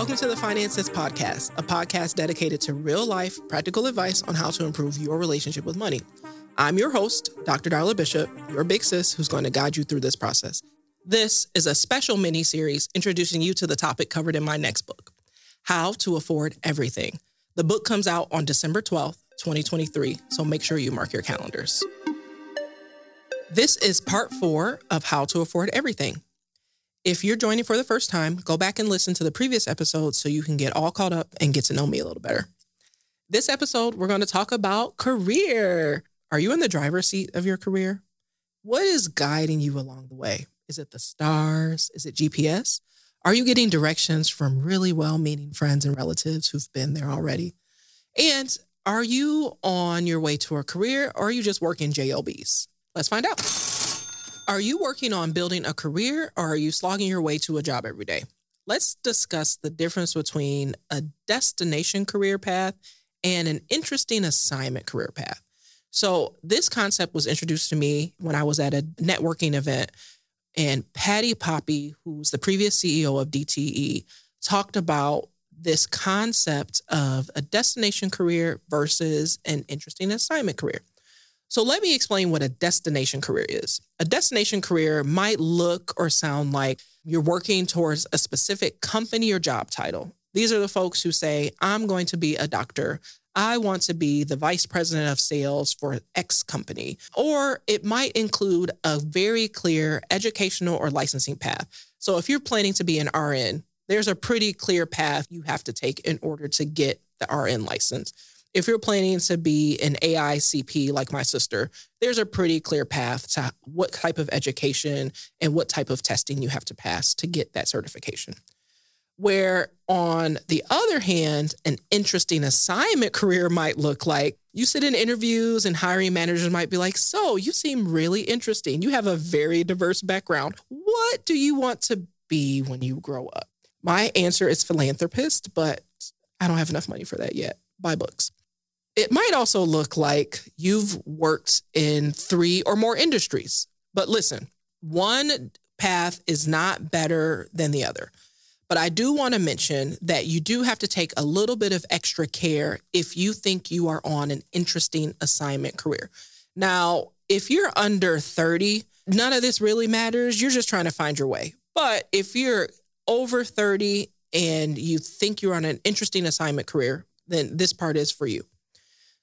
Welcome to the Finances Podcast, a podcast dedicated to real life, practical advice on how to improve your relationship with money. I'm your host, Dr. Darla Bishop, your big sis who's going to guide you through this process. This is a special mini series introducing you to the topic covered in my next book, How to Afford Everything. The book comes out on December 12th, 2023, so make sure you mark your calendars. This is part four of How to Afford Everything. If you're joining for the first time, go back and listen to the previous episode so you can get all caught up and get to know me a little better. This episode, we're going to talk about career. Are you in the driver's seat of your career? What is guiding you along the way? Is it the stars? Is it GPS? Are you getting directions from really well meaning friends and relatives who've been there already? And are you on your way to a career or are you just working JOBs? Let's find out. Are you working on building a career or are you slogging your way to a job every day? Let's discuss the difference between a destination career path and an interesting assignment career path. So, this concept was introduced to me when I was at a networking event, and Patti Poppe, who's the previous CEO of DTE, talked about this concept of a destination career versus an interesting assignment career. So let me explain what a destination career is. A destination career might look or sound like you're working towards a specific company or job title. These are the folks who say, I'm going to be a doctor. I want to be the vice president of sales for X company. Or it might include a very clear educational or licensing path. So if you're planning to be an RN, there's a pretty clear path you have to take in order to get the RN license if you're planning to be an AICP like my sister, there's a pretty clear path to what type of education and what type of testing you have to pass to get that certification. Where, on the other hand, an interesting assignment career might look like you sit in interviews and hiring managers might be like, So, you seem really interesting. You have a very diverse background. What do you want to be when you grow up? My answer is philanthropist, but I don't have enough money for that yet. Buy books. It might also look like you've worked in three or more industries. But listen, one path is not better than the other. But I do want to mention that you do have to take a little bit of extra care if you think you are on an interesting assignment career. Now, if you're under 30, none of this really matters. You're just trying to find your way. But if you're over 30 and you think you're on an interesting assignment career, then this part is for you.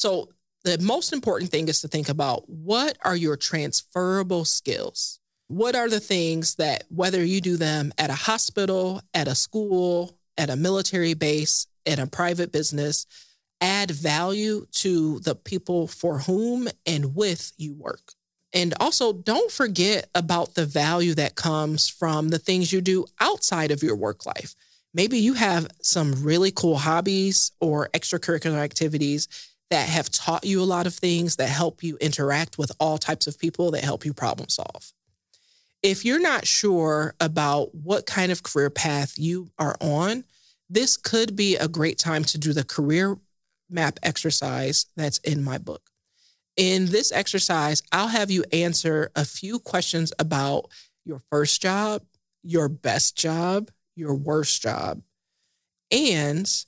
So the most important thing is to think about what are your transferable skills? What are the things that, whether you do them at a hospital, at a school, at a military base, at a private business, add value to the people for whom and with you work? And also, don't forget about the value that comes from the things you do outside of your work life. Maybe you have some really cool hobbies or extracurricular activities that have taught you a lot of things that help you interact with all types of people that help you problem solve. If you're not sure about what kind of career path you are on, this could be a great time to do the career map exercise that's in my book. In this exercise, I'll have you answer a few questions about your first job, your best job, your worst job, and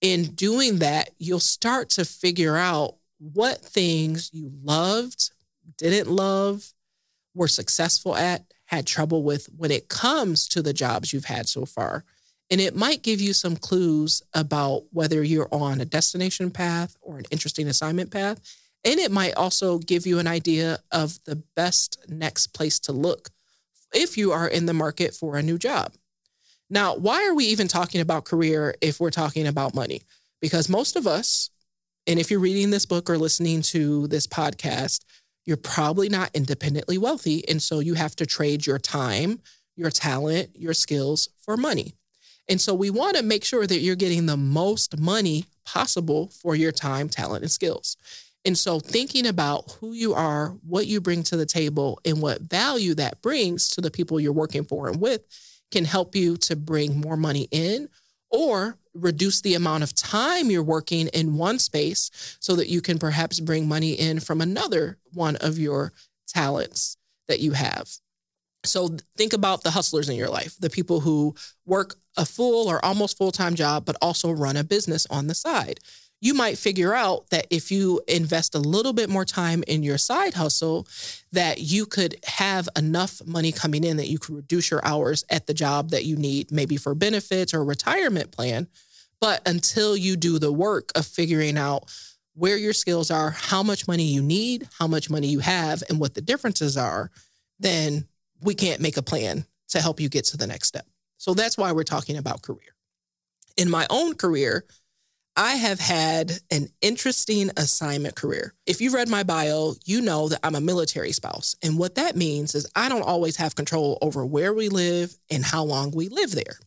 in doing that, you'll start to figure out what things you loved, didn't love, were successful at, had trouble with when it comes to the jobs you've had so far. And it might give you some clues about whether you're on a destination path or an interesting assignment path. And it might also give you an idea of the best next place to look if you are in the market for a new job. Now, why are we even talking about career if we're talking about money? Because most of us, and if you're reading this book or listening to this podcast, you're probably not independently wealthy. And so you have to trade your time, your talent, your skills for money. And so we want to make sure that you're getting the most money possible for your time, talent, and skills. And so thinking about who you are, what you bring to the table, and what value that brings to the people you're working for and with can help you to bring more money in or reduce the amount of time you're working in one space so that you can perhaps bring money in from another one of your talents that you have. So think about the hustlers in your life, the people who work a full or almost full time job, but also run a business on the side. You might figure out that if you invest a little bit more time in your side hustle, that you could have enough money coming in that you could reduce your hours at the job that you need, maybe for benefits or retirement plan. But until you do the work of figuring out where your skills are, how much money you need, how much money you have, and what the differences are, then we can't make a plan to help you get to the next step. So that's why we're talking about career. In my own career, I have had an interesting assignment career. If you read my bio, you know that I'm a military spouse. And what that means is I don't always have control over where we live and how long we live there,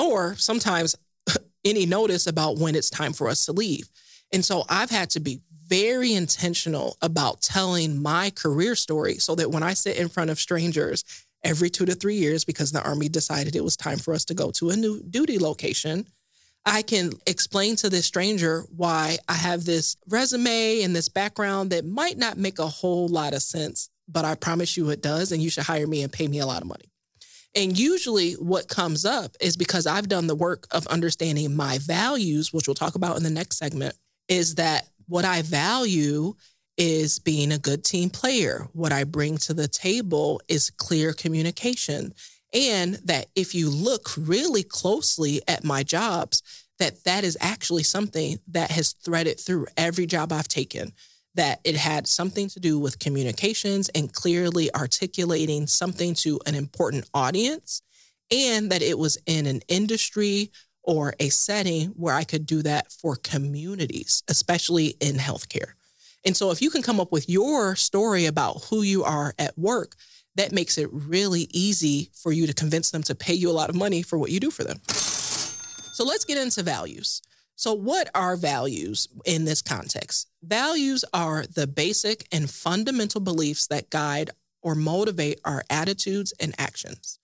or sometimes any notice about when it's time for us to leave. And so I've had to be very intentional about telling my career story so that when I sit in front of strangers every two to three years, because the Army decided it was time for us to go to a new duty location, I can explain to this stranger why I have this resume and this background that might not make a whole lot of sense, but I promise you it does. And you should hire me and pay me a lot of money. And usually, what comes up is because I've done the work of understanding my values, which we'll talk about in the next segment, is that what I value is being a good team player. What I bring to the table is clear communication. And that if you look really closely at my jobs, that that is actually something that has threaded through every job I've taken that it had something to do with communications and clearly articulating something to an important audience, and that it was in an industry or a setting where I could do that for communities, especially in healthcare. And so, if you can come up with your story about who you are at work, that makes it really easy for you to convince them to pay you a lot of money for what you do for them. So, let's get into values. So, what are values in this context? Values are the basic and fundamental beliefs that guide or motivate our attitudes and actions.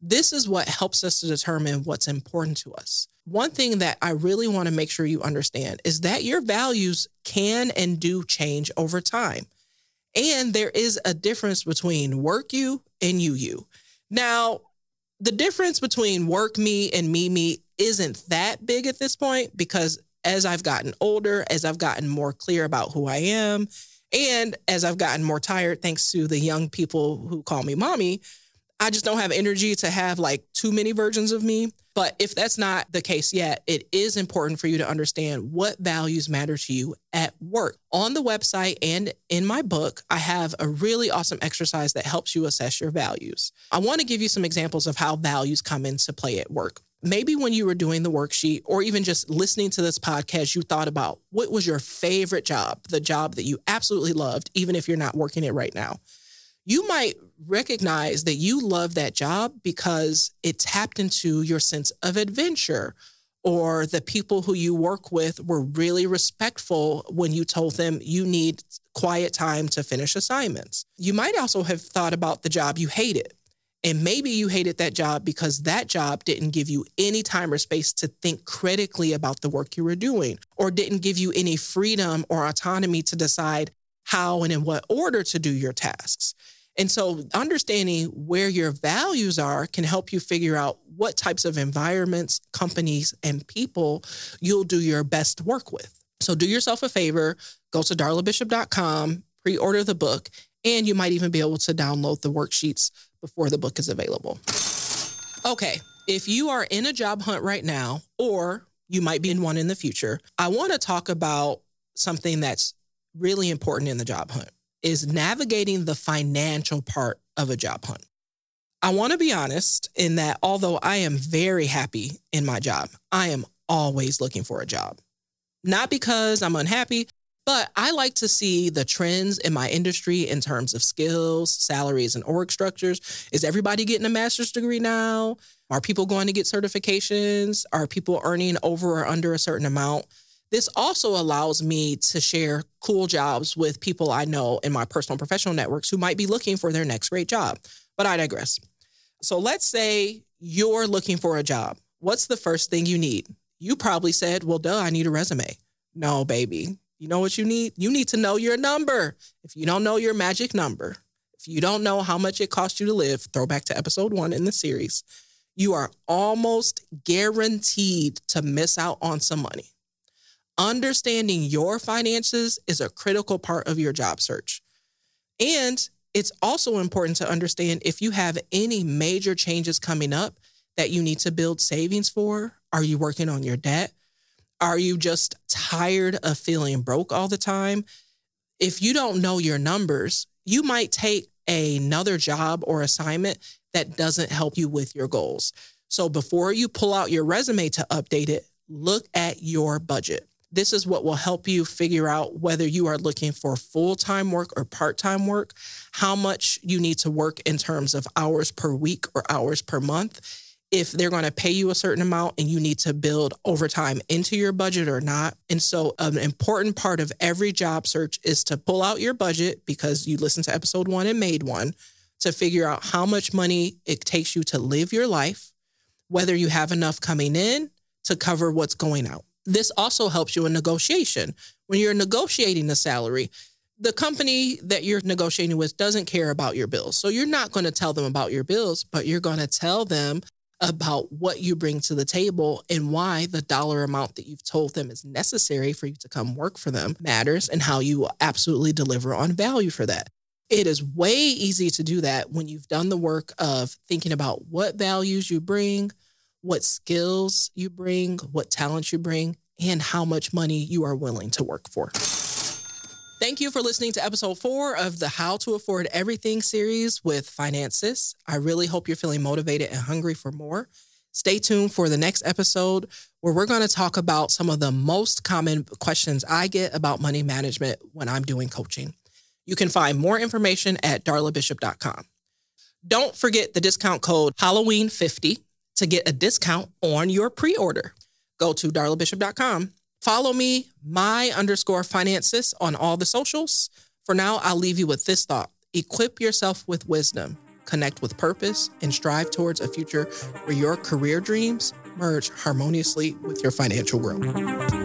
This is what helps us to determine what's important to us. One thing that I really want to make sure you understand is that your values can and do change over time. And there is a difference between work you and you you. Now, the difference between work me and me me isn't that big at this point because as I've gotten older, as I've gotten more clear about who I am, and as I've gotten more tired, thanks to the young people who call me mommy, I just don't have energy to have like too many versions of me. But if that's not the case yet, it is important for you to understand what values matter to you at work. On the website and in my book, I have a really awesome exercise that helps you assess your values. I want to give you some examples of how values come into play at work. Maybe when you were doing the worksheet or even just listening to this podcast, you thought about what was your favorite job, the job that you absolutely loved, even if you're not working it right now you might recognize that you love that job because it tapped into your sense of adventure or the people who you work with were really respectful when you told them you need quiet time to finish assignments. You might also have thought about the job you hated. And maybe you hated that job because that job didn't give you any time or space to think critically about the work you were doing, or didn't give you any freedom or autonomy to decide how and in what order to do your tasks. And so understanding where your values are can help you figure out what types of environments, companies, and people you'll do your best work with. So do yourself a favor, go to darlabishop.com, pre order the book, and you might even be able to download the worksheets before the book is available. Okay, if you are in a job hunt right now, or you might be in one in the future, I want to talk about something that's really important in the job hunt is navigating the financial part of a job hunt. I want to be honest in that although I am very happy in my job, I am always looking for a job. Not because I'm unhappy, but I like to see the trends in my industry in terms of skills, salaries, and org structures. Is everybody getting a master's degree now? Are people going to get certifications? Are people earning over or under a certain amount? This also allows me to share cool jobs with people I know in my personal professional networks who might be looking for their next great job. But I digress. So let's say you're looking for a job. What's the first thing you need? You probably said, well, duh, I need a resume. No, baby. You know what you need? You need to know your number. If you don't know your magic number, if you don't know how much it costs you to live, throw back to episode one in the series, you are almost guaranteed to miss out on some money. Understanding your finances is a critical part of your job search. And it's also important to understand if you have any major changes coming up that you need to build savings for. Are you working on your debt? Are you just tired of feeling broke all the time? If you don't know your numbers, you might take another job or assignment that doesn't help you with your goals. So before you pull out your resume to update it, look at your budget. This is what will help you figure out whether you are looking for full time work or part time work, how much you need to work in terms of hours per week or hours per month, if they're going to pay you a certain amount and you need to build overtime into your budget or not. And so, an important part of every job search is to pull out your budget because you listened to episode one and made one to figure out how much money it takes you to live your life, whether you have enough coming in to cover what's going out. This also helps you in negotiation. When you're negotiating a salary, the company that you're negotiating with doesn't care about your bills. So you're not going to tell them about your bills, but you're going to tell them about what you bring to the table and why the dollar amount that you've told them is necessary for you to come work for them matters and how you absolutely deliver on value for that. It is way easy to do that when you've done the work of thinking about what values you bring, what skills you bring, what talents you bring, and how much money you are willing to work for. Thank you for listening to episode four of the How to Afford Everything series with Finances. I really hope you're feeling motivated and hungry for more. Stay tuned for the next episode where we're going to talk about some of the most common questions I get about money management when I'm doing coaching. You can find more information at darlabishop.com. Don't forget the discount code Halloween50 to get a discount on your pre order. Go to darlabishop.com. Follow me, my underscore finances on all the socials. For now, I'll leave you with this thought equip yourself with wisdom, connect with purpose, and strive towards a future where your career dreams merge harmoniously with your financial growth.